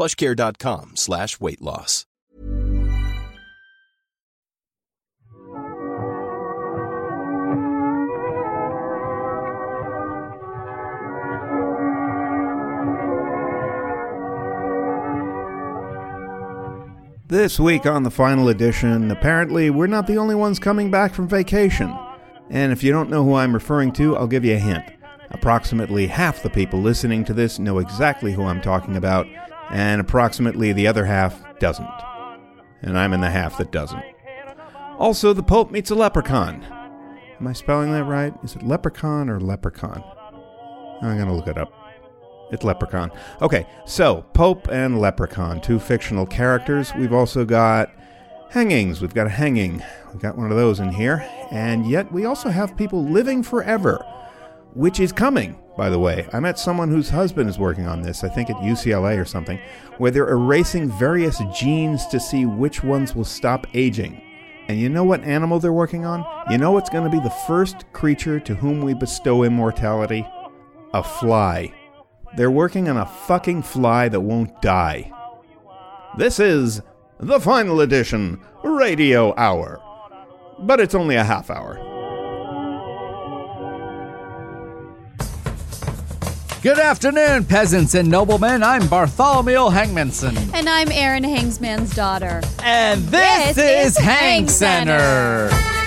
plushcare.com slash weight loss. This week on the final edition, apparently we're not the only ones coming back from vacation. And if you don't know who I'm referring to, I'll give you a hint. Approximately half the people listening to this know exactly who I'm talking about, and approximately the other half doesn't. And I'm in the half that doesn't. Also, the Pope meets a leprechaun. Am I spelling that right? Is it leprechaun or leprechaun? I'm going to look it up. It's Leprechaun. Okay, so Pope and Leprechaun, two fictional characters. We've also got hangings. We've got a hanging. We've got one of those in here. And yet we also have people living forever, which is coming, by the way. I met someone whose husband is working on this, I think at UCLA or something, where they're erasing various genes to see which ones will stop aging. And you know what animal they're working on? You know what's going to be the first creature to whom we bestow immortality? A fly. They're working on a fucking fly that won't die. This is the final edition Radio Hour. But it's only a half hour. Good afternoon, peasants and noblemen. I'm Bartholomew Hangmanson. And I'm Aaron Hangsman's daughter. And this, This is is Hang Center. Hang Center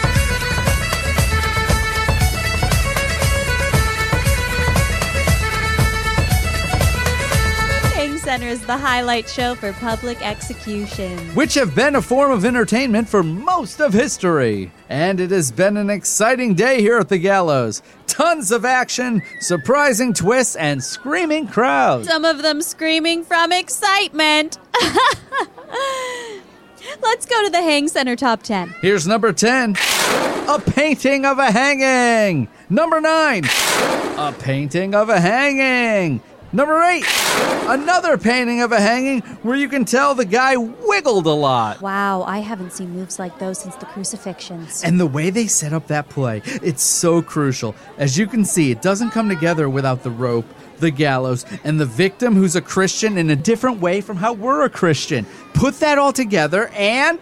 is the highlight show for public execution. Which have been a form of entertainment for most of history. And it has been an exciting day here at the gallows. Tons of action, surprising twists, and screaming crowds. Some of them screaming from excitement. Let's go to the Hang Center top 10. Here's number 10 A painting of a hanging. Number 9 A painting of a hanging. Number 8 Another painting of a hanging where you can tell the guy wiggled a lot. Wow, I haven't seen moves like those since the crucifixions. And the way they set up that play, it's so crucial. As you can see, it doesn't come together without the rope, the gallows, and the victim who's a Christian in a different way from how we're a Christian. Put that all together and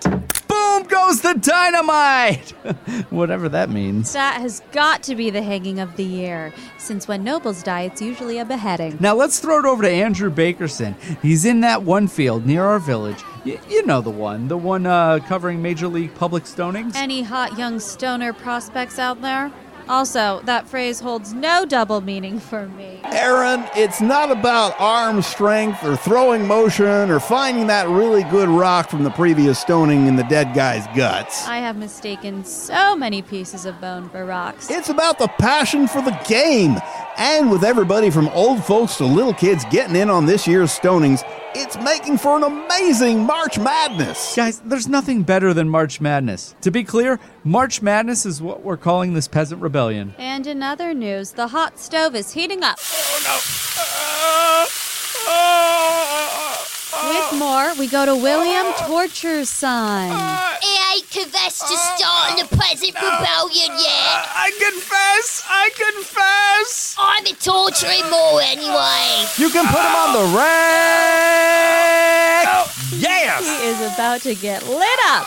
boom goes the dynamite! Whatever that means. That has got to be the hanging of the year, since when nobles die, it's usually a beheading. Now let's throw it over to Andrew Bakerson. He's in that one field near our village. Y- you know the one, the one uh, covering Major League Public Stonings? Any hot young stoner prospects out there? Also, that phrase holds no double meaning for me. Aaron, it's not about arm strength or throwing motion or finding that really good rock from the previous stoning in the dead guy's guts. I have mistaken so many pieces of bone for rocks. It's about the passion for the game. And with everybody from old folks to little kids getting in on this year's stonings, it's making for an amazing March Madness. Guys, there's nothing better than March Madness. To be clear, March Madness is what we're calling this peasant rebellion. And in other news, the hot stove is heating up. Oh, oh, oh, oh With more, we go to William Torture's son. It ain't confessed to starting the peasant rebellion yet. I confess! I confess! I'm a torturing more anyway. You can put him on the rack! Oh, yes! He is about to get lit up.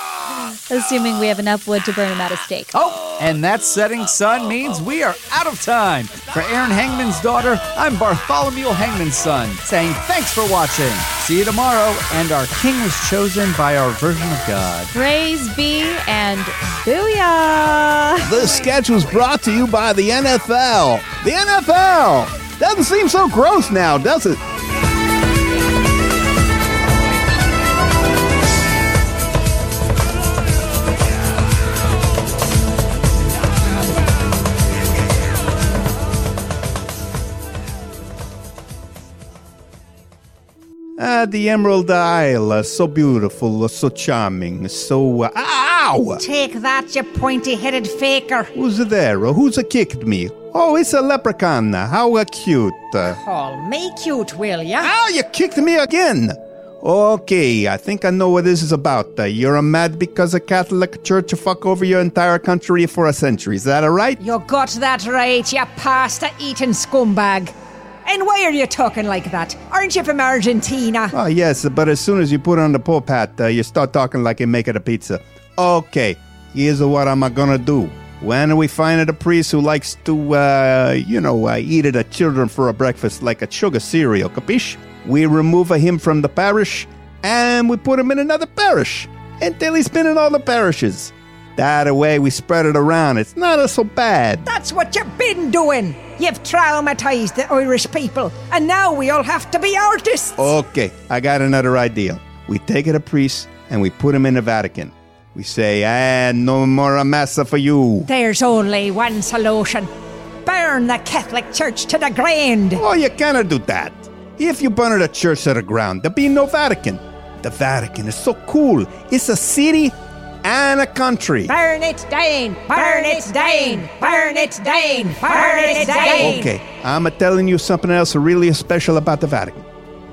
Assuming we have enough wood to burn him at a stake. Oh, and that setting sun means we are out of time. For Aaron Hangman's daughter, I'm Bartholomew Hangman's son, saying thanks for watching. See you tomorrow, and our king was chosen by our version of God. Praise be and booyah! The sketch was brought to you by the NFL. The NFL! Doesn't seem so gross now, does it? Ah, the Emerald Isle, uh, so beautiful, uh, so charming, so. Uh, ow! Take that, you pointy headed faker. Who's there? Uh, Who's kicked me? Oh, it's a leprechaun. How cute. Call me cute, will ya? ow, you kicked me again! Okay, I think I know what this is about. Uh, you're mad because the Catholic Church fuck over your entire country for a century. Is that alright? You got that right, you pasta eating scumbag. And why are you talking like that? Aren't you from Argentina? Oh, yes, but as soon as you put on the pop hat, uh, you start talking like you make it a pizza. Okay, here's what I'm gonna do. When we find a priest who likes to, uh, you know, uh, eat the children for a breakfast like a sugar cereal, capiche? We remove him from the parish and we put him in another parish until he's been in all the parishes. That way we spread it around. It's not so bad. That's what you've been doing. You've traumatized the Irish people, and now we all have to be artists. Okay, I got another idea. We take it a priest and we put him in the Vatican. We say, ah, no more a massa for you. There's only one solution burn the Catholic Church to the ground. Oh, you cannot do that. If you burn the church to the ground, there'll be no Vatican. The Vatican is so cool. It's a city and a country. Burn it down, burn it down, burn it down, burn it down. Okay, I'm telling you something else really special about the Vatican.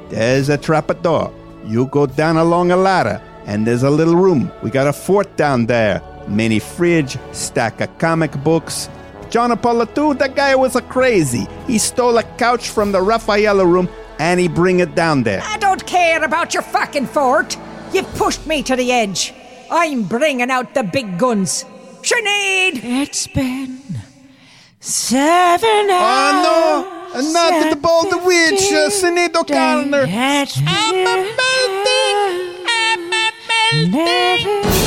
There's a trapdoor. You go down along a ladder, and there's a little room. We got a fort down there. Mini fridge, stack of comic books. John Apollo II, that guy was a crazy. He stole a couch from the Raffaello room and he bring it down there. I don't care about your fucking fort. You've pushed me to the edge. I'm bringing out the big guns. Sinead! It's been seven Oh no! And not the ball the witch, uh, Sinead O'Connor. I'm a melting, I'm a melting.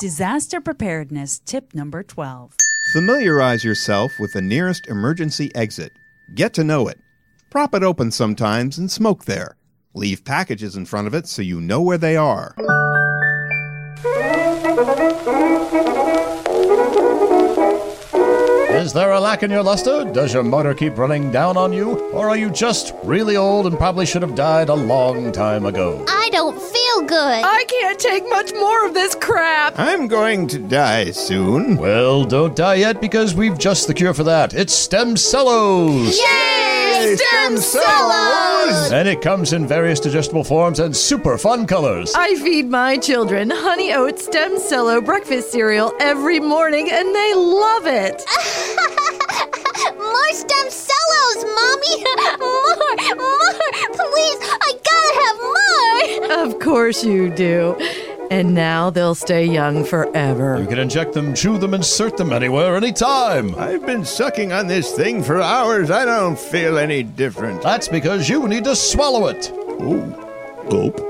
Disaster preparedness tip number 12. Familiarize yourself with the nearest emergency exit. Get to know it. Prop it open sometimes and smoke there. Leave packages in front of it so you know where they are. Is there a lack in your luster? Does your motor keep running down on you? Or are you just really old and probably should have died a long time ago? I don't feel good. I can't take much more of this crap. I'm going to die soon. Well, don't die yet because we've just the cure for that. It's Stem Cellos! Yay! Stem cellos! And it comes in various digestible forms and super fun colors. I feed my children Honey Oat Stem Cello breakfast cereal every morning and they love it. more stem cellos, mommy! More, more! Please, I gotta have more! Of course you do. And now they'll stay young forever. You can inject them, chew them, insert them anywhere, anytime. I've been sucking on this thing for hours. I don't feel any different. That's because you need to swallow it. Ooh, gulp.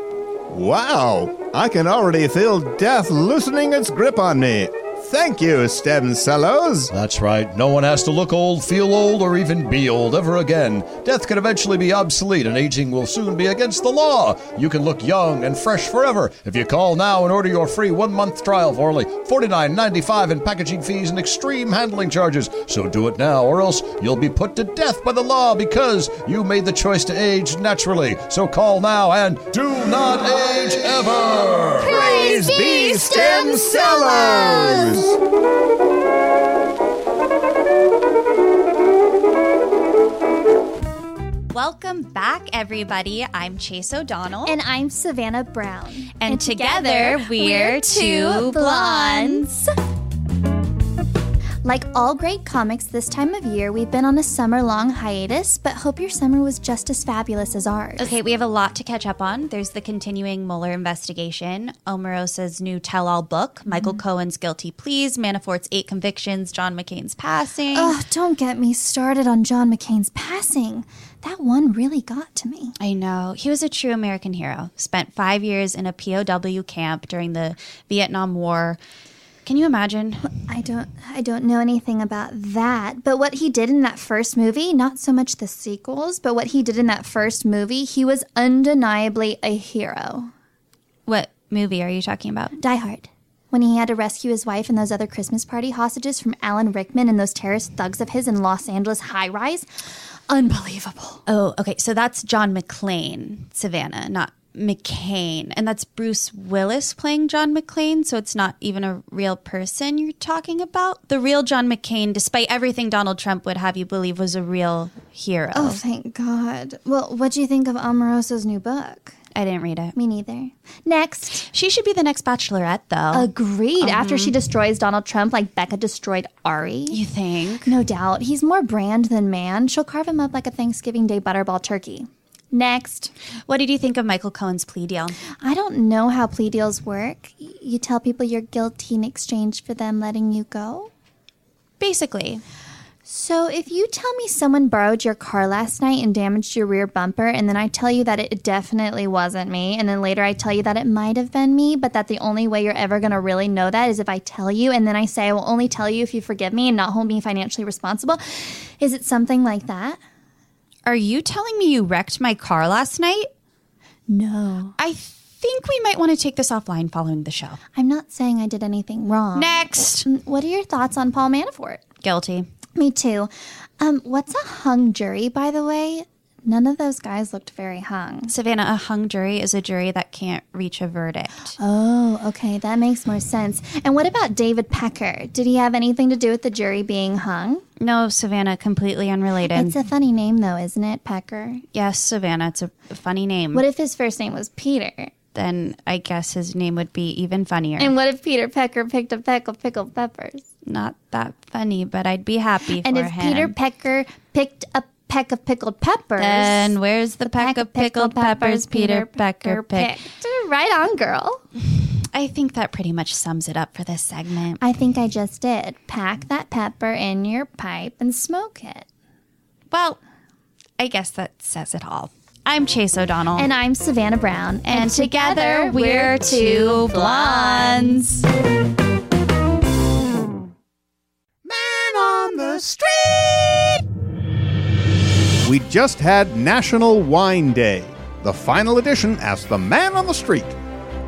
Wow, I can already feel death loosening its grip on me. Thank you, Stem Cellos. That's right. No one has to look old, feel old, or even be old ever again. Death can eventually be obsolete, and aging will soon be against the law. You can look young and fresh forever if you call now and order your free one month trial for only $49.95 in packaging fees and extreme handling charges. So do it now, or else you'll be put to death by the law because you made the choice to age naturally. So call now and do not age ever. Praise be Stem Cellos! Welcome back, everybody. I'm Chase O'Donnell. And I'm Savannah Brown. And together, we're two blondes. Like all great comics this time of year, we've been on a summer long hiatus, but hope your summer was just as fabulous as ours. Okay, we have a lot to catch up on. There's the continuing Mueller investigation, Omarosa's new tell all book, Michael mm-hmm. Cohen's guilty pleas, Manafort's eight convictions, John McCain's passing. Oh, don't get me started on John McCain's passing. That one really got to me. I know. He was a true American hero. Spent five years in a POW camp during the Vietnam War. Can you imagine? I don't I don't know anything about that, but what he did in that first movie, not so much the sequels, but what he did in that first movie, he was undeniably a hero. What movie are you talking about? Die Hard. When he had to rescue his wife and those other Christmas party hostages from Alan Rickman and those terrorist thugs of his in Los Angeles high rise. Unbelievable. Oh, okay. So that's John McClane, Savannah, not McCain. And that's Bruce Willis playing John McClane. So it's not even a real person you're talking about. The real John McCain, despite everything Donald Trump would have you believe, was a real hero. Oh, thank God. Well, what do you think of Omarosa's new book? I didn't read it. Me neither. Next. She should be the next bachelorette, though. Agreed. Uh-huh. After she destroys Donald Trump like Becca destroyed Arie. You think? No doubt. He's more brand than man. She'll carve him up like a Thanksgiving Day butterball turkey. Next. What did you think of Michael Cohen's plea deal? I don't know how plea deals work. You tell people you're guilty in exchange for them letting you go? Basically. So, if you tell me someone borrowed your car last night and damaged your rear bumper, and then I tell you that it definitely wasn't me, and then later I tell you that it might have been me, but that the only way you're ever going to really know that is if I tell you, and then I say I will only tell you if you forgive me and not hold me financially responsible, is it something like that? Are you telling me you wrecked my car last night? No. I think we might want to take this offline following the show. I'm not saying I did anything wrong. Next. Mm, What are your thoughts on Paul Manafort? Guilty. Me too. Um, what's a hung jury, by the way? None of those guys looked very hung. Savannah, a hung jury is a jury that can't reach a verdict. Oh, okay, that makes more sense. And what about David Pecker? Did he have anything to do with the jury being hung? No, Savannah, completely unrelated. It's a funny name, though, isn't it, Pecker? yes, Savannah, it's a funny name. What if his first name was Peter? then I guess his name would be even funnier. And what if Peter Pecker picked a peck of pickled peppers? Not that funny, but I'd be happy And for him. And if. Peter Pecker picked a peck of pickled peppers, then where's the pack of pickled peppers Peter Pecker picked? Right on, girl. I think that pretty much sums it up for this segment. I think I just did. Pack that pepper in your pipe and smoke it. Well, I guess that says it all. I'm Chase O'Donnell. And I'm Savannah Brown. And together we're two blondes. We just had National Wine Day. The final edition asked the man on the street,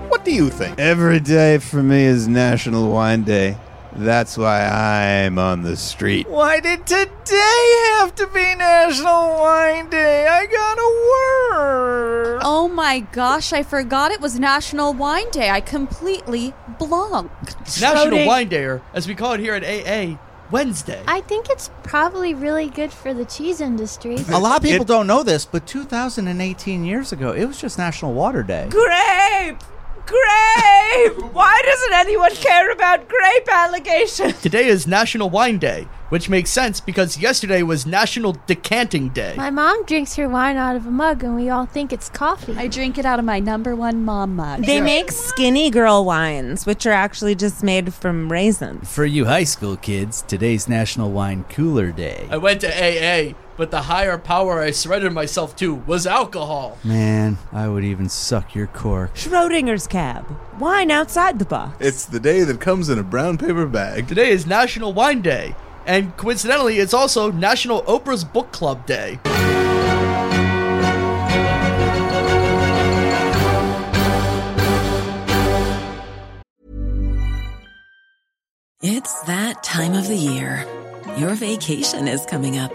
What do you think? Every day for me is National Wine Day. That's why I'm on the street. Why did today have to be National Wine Day? I gotta work. Oh my gosh, I forgot it was National Wine Day. I completely blanked. National Wine Day, or as we call it here at AA, Wednesday. I think it's probably really good for the cheese industry. A lot of people don't know this, but 2018 years ago, it was just National Water Day. Grape! Grape! Why doesn't anyone care about grape allegations? Today is National Wine Day, which makes sense because yesterday was National Decanting Day. My mom drinks her wine out of a mug, and we all think it's coffee. I drink it out of my number one mom mug. They make skinny girl wines, which are actually just made from raisins. For you high school kids, today's National Wine Cooler Day. I went to AA, but the higher power I surrendered myself to was alcohol. Man, I would even suck your cork. Schrodinger's cab. Wine outside the box. It's the day that comes in a brown paper bag. Today is National Wine Day, and coincidentally, it's also National Oprah's Book Club Day. It's that time of the year. Your vacation is coming up.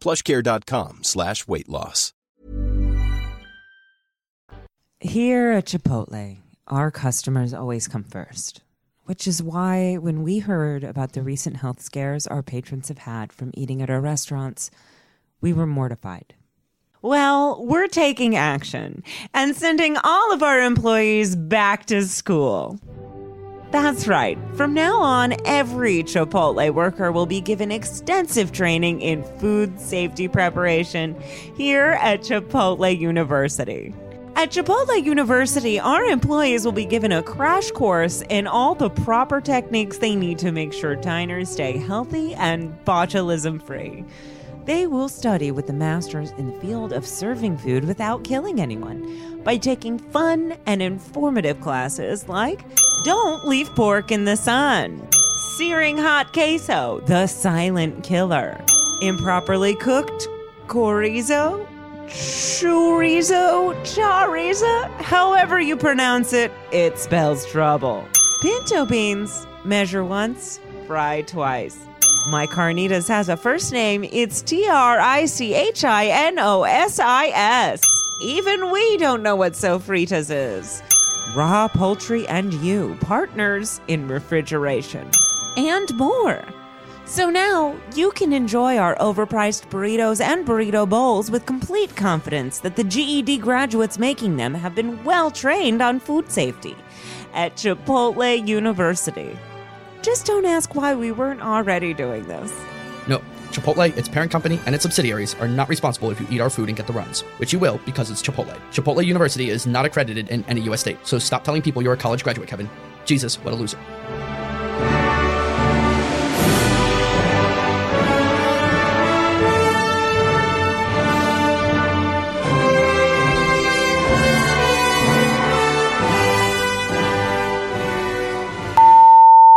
plushcare.com slash weight loss. Here at Chipotle, our customers always come first, which is why when we heard about the recent health scares our patrons have had from eating at our restaurants, we were mortified. Well, we're taking action and sending all of our employees back to school. That's right. From now on, every Chipotle worker will be given extensive training in food safety preparation here at Chipotle University. At Chipotle University, our employees will be given a crash course in all the proper techniques they need to make sure diners stay healthy and botulism free. They will study with the masters in the field of serving food without killing anyone by taking fun and informative classes like Don't Leave Pork in the Sun, Searing Hot Queso, The Silent Killer, Improperly Cooked Chorizo, Chorizo, Chorizo, however you pronounce it, it spells trouble. Pinto beans, measure once, fry twice. My Carnitas has a first name. It's T R I C H I N O S I S. Even we don't know what sofritas is. Raw poultry and you, partners in refrigeration. And more. So now you can enjoy our overpriced burritos and burrito bowls with complete confidence that the GED graduates making them have been well trained on food safety at Chipotle University. Just don't ask why we weren't already doing this. Chipotle, its parent company, and its subsidiaries are not responsible if you eat our food and get the runs, which you will because it's Chipotle. Chipotle University is not accredited in any U.S. state, so stop telling people you're a college graduate, Kevin. Jesus, what a loser.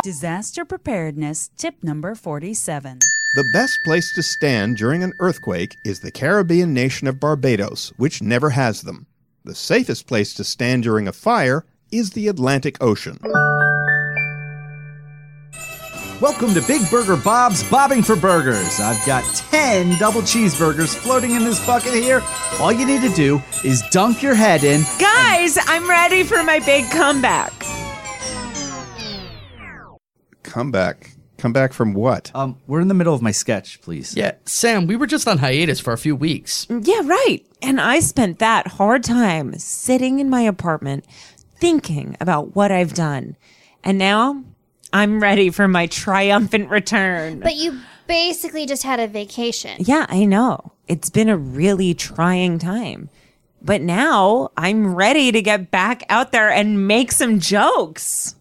Disaster preparedness tip number 47. The best place to stand during an earthquake is the Caribbean nation of Barbados, which never has them. The safest place to stand during a fire is the Atlantic Ocean. Welcome to Big Burger Bob's Bobbing for Burgers. I've got 10 double cheeseburgers floating in this bucket here. All you need to do is dunk your head in. Guys, I'm ready for my big comeback. Come back. Come back from what? Um, we're in the middle of my sketch, please. Yeah, Sam, we were just on hiatus for a few weeks. Yeah, right. And I spent that hard time sitting in my apartment thinking about what I've done. And now I'm ready for my triumphant return. But you basically just had a vacation. Yeah, I know. It's been a really trying time. But now I'm ready to get back out there and make some jokes.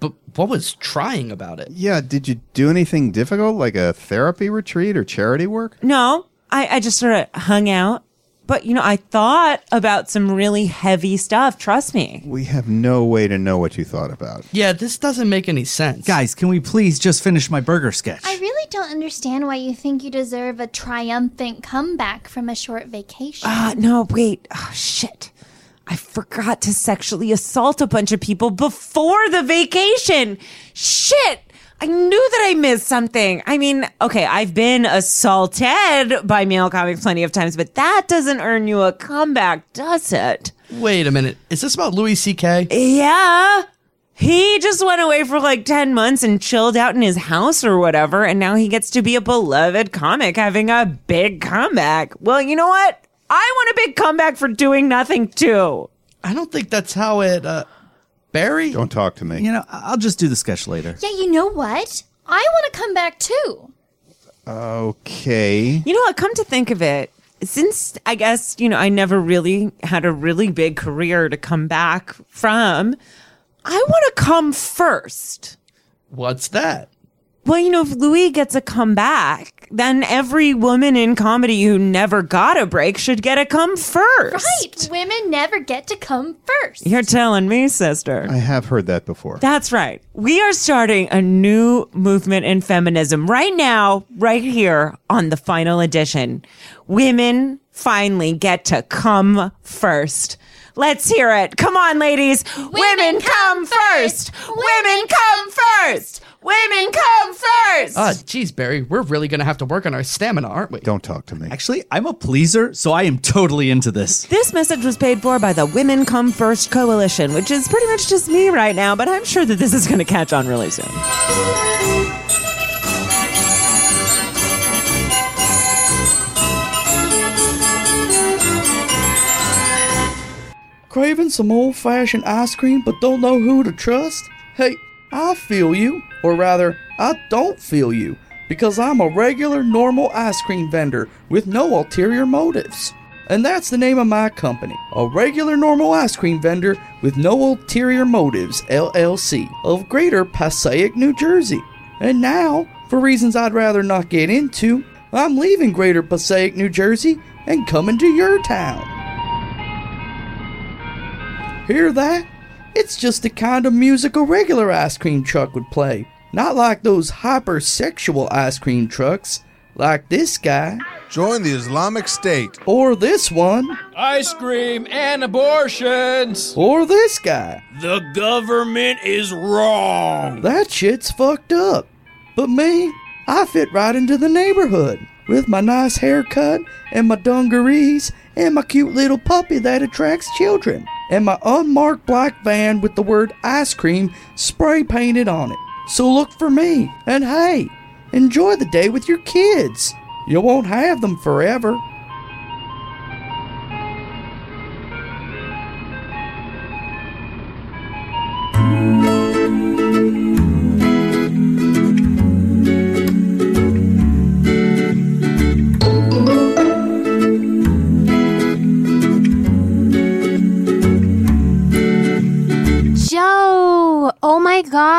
But what was trying about it? Yeah, did you do anything difficult, like a therapy retreat or charity work? No, I, I just sort of hung out. But, you know, I thought about some really heavy stuff. Trust me. We have no way to know what you thought about. Yeah, this doesn't make any sense. Guys, can we please just finish my burger sketch? I really don't understand why you think you deserve a triumphant comeback from a short vacation. Ah, no, wait. Oh, shit. I forgot to sexually assault a bunch of people before the vacation. Shit. I knew that I missed something. I mean, okay, I've been assaulted by male comics plenty of times, but that doesn't earn you a comeback, does it? Wait a minute. Is this about Louis C.K.? Yeah. He just went away for like 10 months and chilled out in his house or whatever, and now he gets to be a beloved comic having a big comeback. Well, you know what? I want a big comeback for doing nothing too. I don't think that's how it, uh, Barry? Don't talk to me. You know, I'll just do the sketch later. Yeah, you know what? I want to come back too. Okay. You know what? Come to think of it, since I guess, you know, I never really had a really big career to come back from, I want to come first. What's that? Well, you know, if Louis gets a comeback, then every woman in comedy who never got a break should get a come first. Right. Women never get to come first. You're telling me, sister. I have heard that before. That's right. We are starting a new movement in feminism right now, right here on the final edition. Women finally get to come first. Let's hear it. Come on, ladies. Women, come first. Women come first. Women come first. Ah, geez, Barry, we're really gonna have to work on our stamina, aren't we? Don't talk to me. Actually, I'm a pleaser, so I am totally into this. This message was paid for by the Women Come First Coalition, which is pretty much just me right now, but I'm sure that this is going to catch on really soon. Craving some old fashioned ice cream but don't know who to trust? Hey, I feel you. Or rather, I don't feel you. Because I'm a regular, normal ice cream vendor with no ulterior motives. And that's the name of my company. A regular, normal ice cream vendor with no ulterior motives, LLC, of Greater Passaic, New Jersey. And now, for reasons I'd rather not get into, I'm leaving Greater Passaic, New Jersey, and coming to your town. Hear that? It's just the kind of music a regular ice cream truck would play. Not like those hypersexual ice cream trucks, like this guy. Join the Islamic State. Or this one. Ice cream and abortions. Or this guy. The government is wrong. That shit's fucked up. But me, I fit right into the neighborhood. With my nice haircut and my dungarees and my cute little puppy that attracts children. And my unmarked black van with the word ice cream spray painted on it. So look for me. And hey, enjoy the day with your kids. You won't have them forever.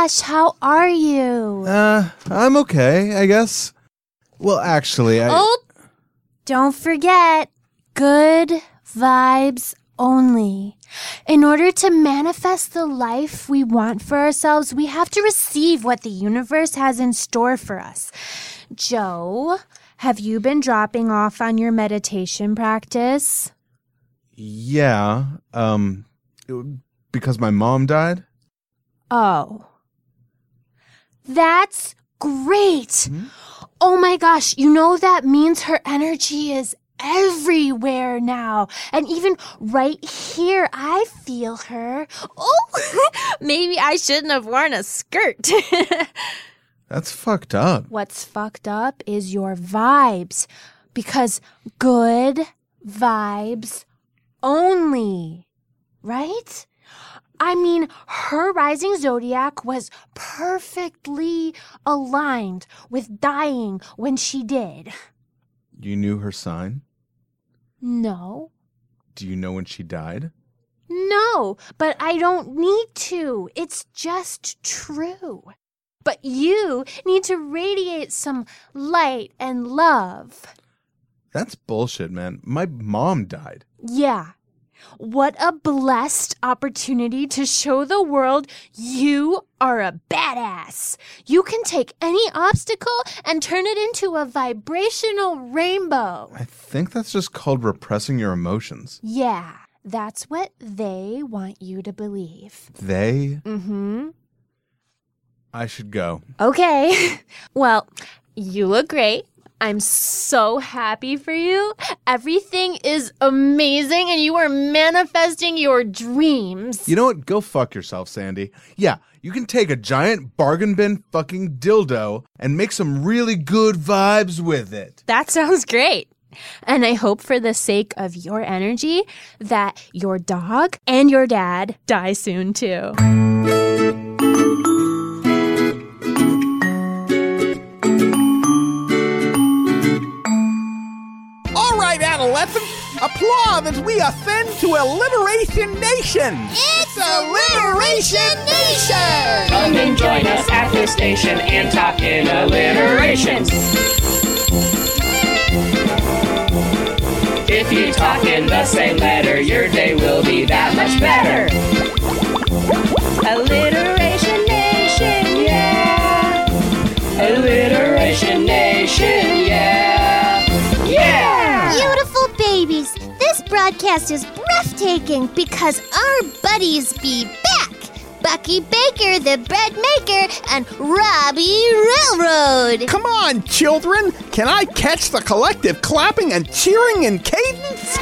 Gosh, how are you? Uh, I'm okay, I guess. Well, actually, I. Oh! Don't forget, good vibes only. In order to manifest the life we want for ourselves, we have to receive what the universe has in store for us. Joe, have you been dropping off on your meditation practice? Yeah, um. Because my mom died? Oh. That's great. Hmm? Oh my gosh, you know that means her energy is everywhere now. And even right here, I feel her. Oh, maybe I shouldn't have worn a skirt. That's fucked up. What's fucked up is your vibes. Because good vibes only, right? I mean, her rising zodiac was perfectly aligned with dying when she did. You knew her sign? No. Do you know when she died? No, but I don't need to. It's just true. But you need to radiate some light and love. That's bullshit, man. My mom died. Yeah. What a blessed opportunity to show the world you are a badass. You can take any obstacle and turn it into a vibrational rainbow. I think that's just called repressing your emotions. Yeah, that's what they want you to believe. They? Mm hmm. I should go. Okay. Well, you look great. I'm so happy for you. Everything is amazing and you are manifesting your dreams. You know what? Go fuck yourself, Sandy. Yeah, you can take a giant bargain bin fucking dildo and make some really good vibes with it. That sounds great. And I hope for the sake of your energy that your dog and your dad die soon too. Let's applaud as we ascend to Alliteration Nation. It's Alliteration Nation! Come and join us at the station and talk in alliterations. If you talk in the same letter, your day will be that much better. Alliteration Nation, yeah! Alliteration Nation, broadcast is breathtaking because our buddies be back! Bucky Baker, the bread maker, and Robbie Railroad! Come on, children. Can I catch the collective clapping and cheering in cadence?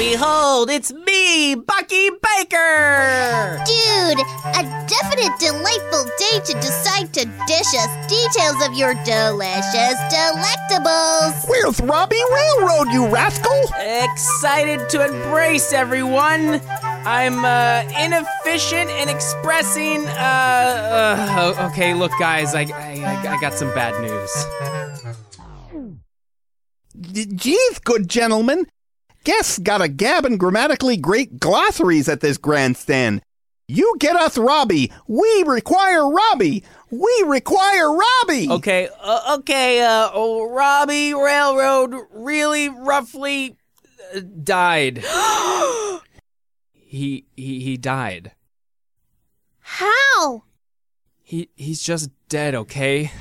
Behold, it's me, Bucky Baker! Dude, a definite delightful day to decide to dish us details of your delicious delectables! Where's Robbie Railroad, you rascal? Excited to embrace everyone! I'm uh, inefficient in expressing. Uh, uh, okay, look, guys, I, I, I got some bad news. Geez, good gentlemen. Guests got a gab and grammatically great glossaries at this grandstand. You get us Robbie. We require Robbie. We require Robbie. Okay, uh, okay, uh, oh, Robbie Railroad really roughly uh, died. he, he, he died. How? He, he's just dead, okay?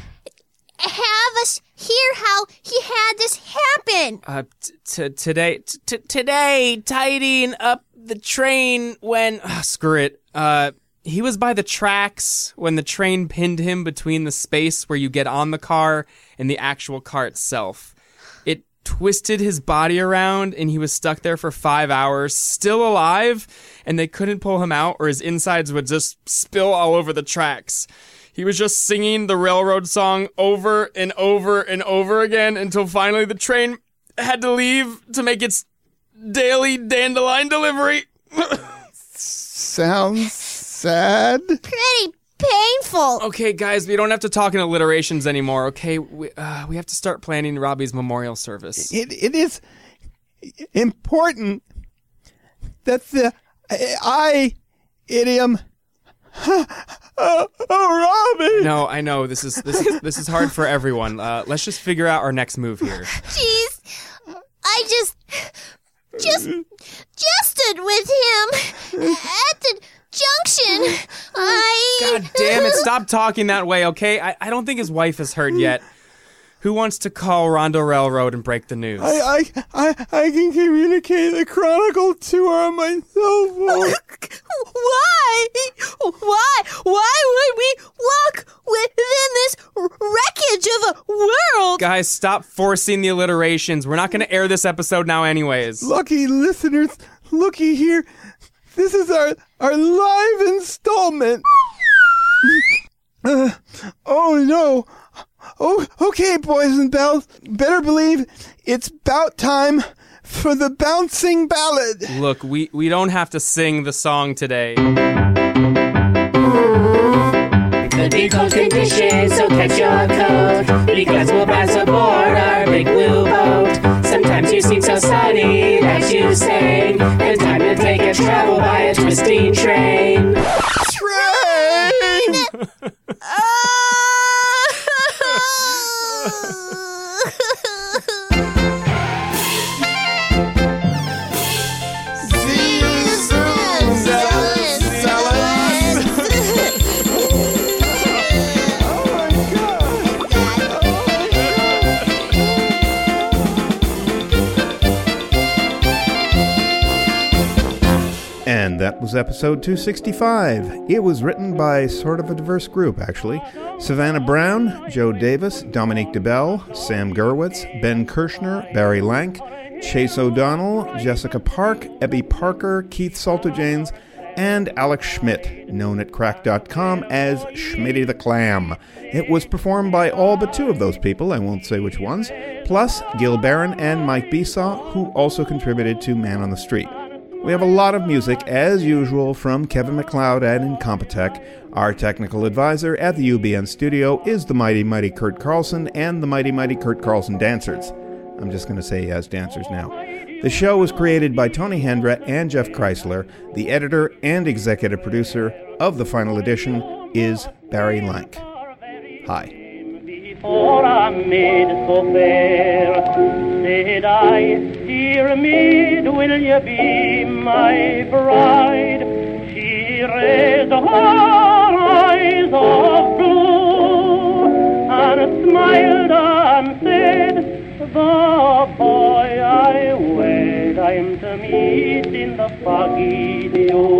Have us hear how he had this happen! Uh, t- t- today, t- today, tidying up the train when, ah, screw it, uh, he was by the tracks when the train pinned him between the space where you get on the car and the actual car itself. It twisted his body around and he was stuck there for five hours, still alive, and they couldn't pull him out or his insides would just spill all over the tracks. He was just singing the railroad song over and over and over again until finally the train had to leave to make its daily dandelion delivery. Sounds sad. Pretty painful. Okay, guys, we don't have to talk in alliterations anymore. Okay, we uh, we have to start planning Robbie's memorial service. It, it is important that the I idiom. Oh, Robbie! No, I know this is this is this is hard for everyone. Uh, let's just figure out our next move here. Jeez, I just, just, jested with him at the junction. I. God damn it! Stop talking that way, okay? I, I don't think his wife is hurt yet. Who wants to call Rondo Railroad and break the news? I, I, I, I can communicate the Chronicle to her on my cell phone. Why? Why? Why would we walk within this wreckage of a world? Guys, stop forcing the alliterations. We're not going to air this episode now, anyways. Lucky listeners, looky here. This is our our live installment. Uh, oh no. Oh, okay, boys and bells. Better believe it's about time for the bouncing ballad. Look, we, we don't have to sing the song today. Could be cold conditions, so catch your coat. Because we'll pass aboard our big blue boat. Sometimes you seem so sunny that you say it's time to take a travel by a twisting train. Train! Ah! Was episode 265. It was written by sort of a diverse group, actually. Savannah Brown, Joe Davis, Dominique DeBell, Sam Gerwitz, Ben Kirshner, Barry Lank, Chase O'Donnell, Jessica Park, Ebby Parker, Keith Salterjanes, and Alex Schmidt, known at cracked.com as Schmitty the Clam. It was performed by all but two of those people, I won't say which ones, plus Gil Barron and Mike Besaw, who also contributed to Man on the Street. We have a lot of music, as usual, from Kevin MacLeod at Incompetech. Our technical advisor at the UBN studio is the mighty, mighty Kurt Carlson and the mighty, mighty Kurt Carlson Dancers. I'm just going to say he has dancers now. The show was created by Tony Hendra and Jeff Kreisler. The editor and executive producer of the final edition is Barry Lank. Hi. Said I, dear maid, will you be my bride? She raised her eyes of blue and smiled and said, The boy I wed, I'm to meet in the foggy dew.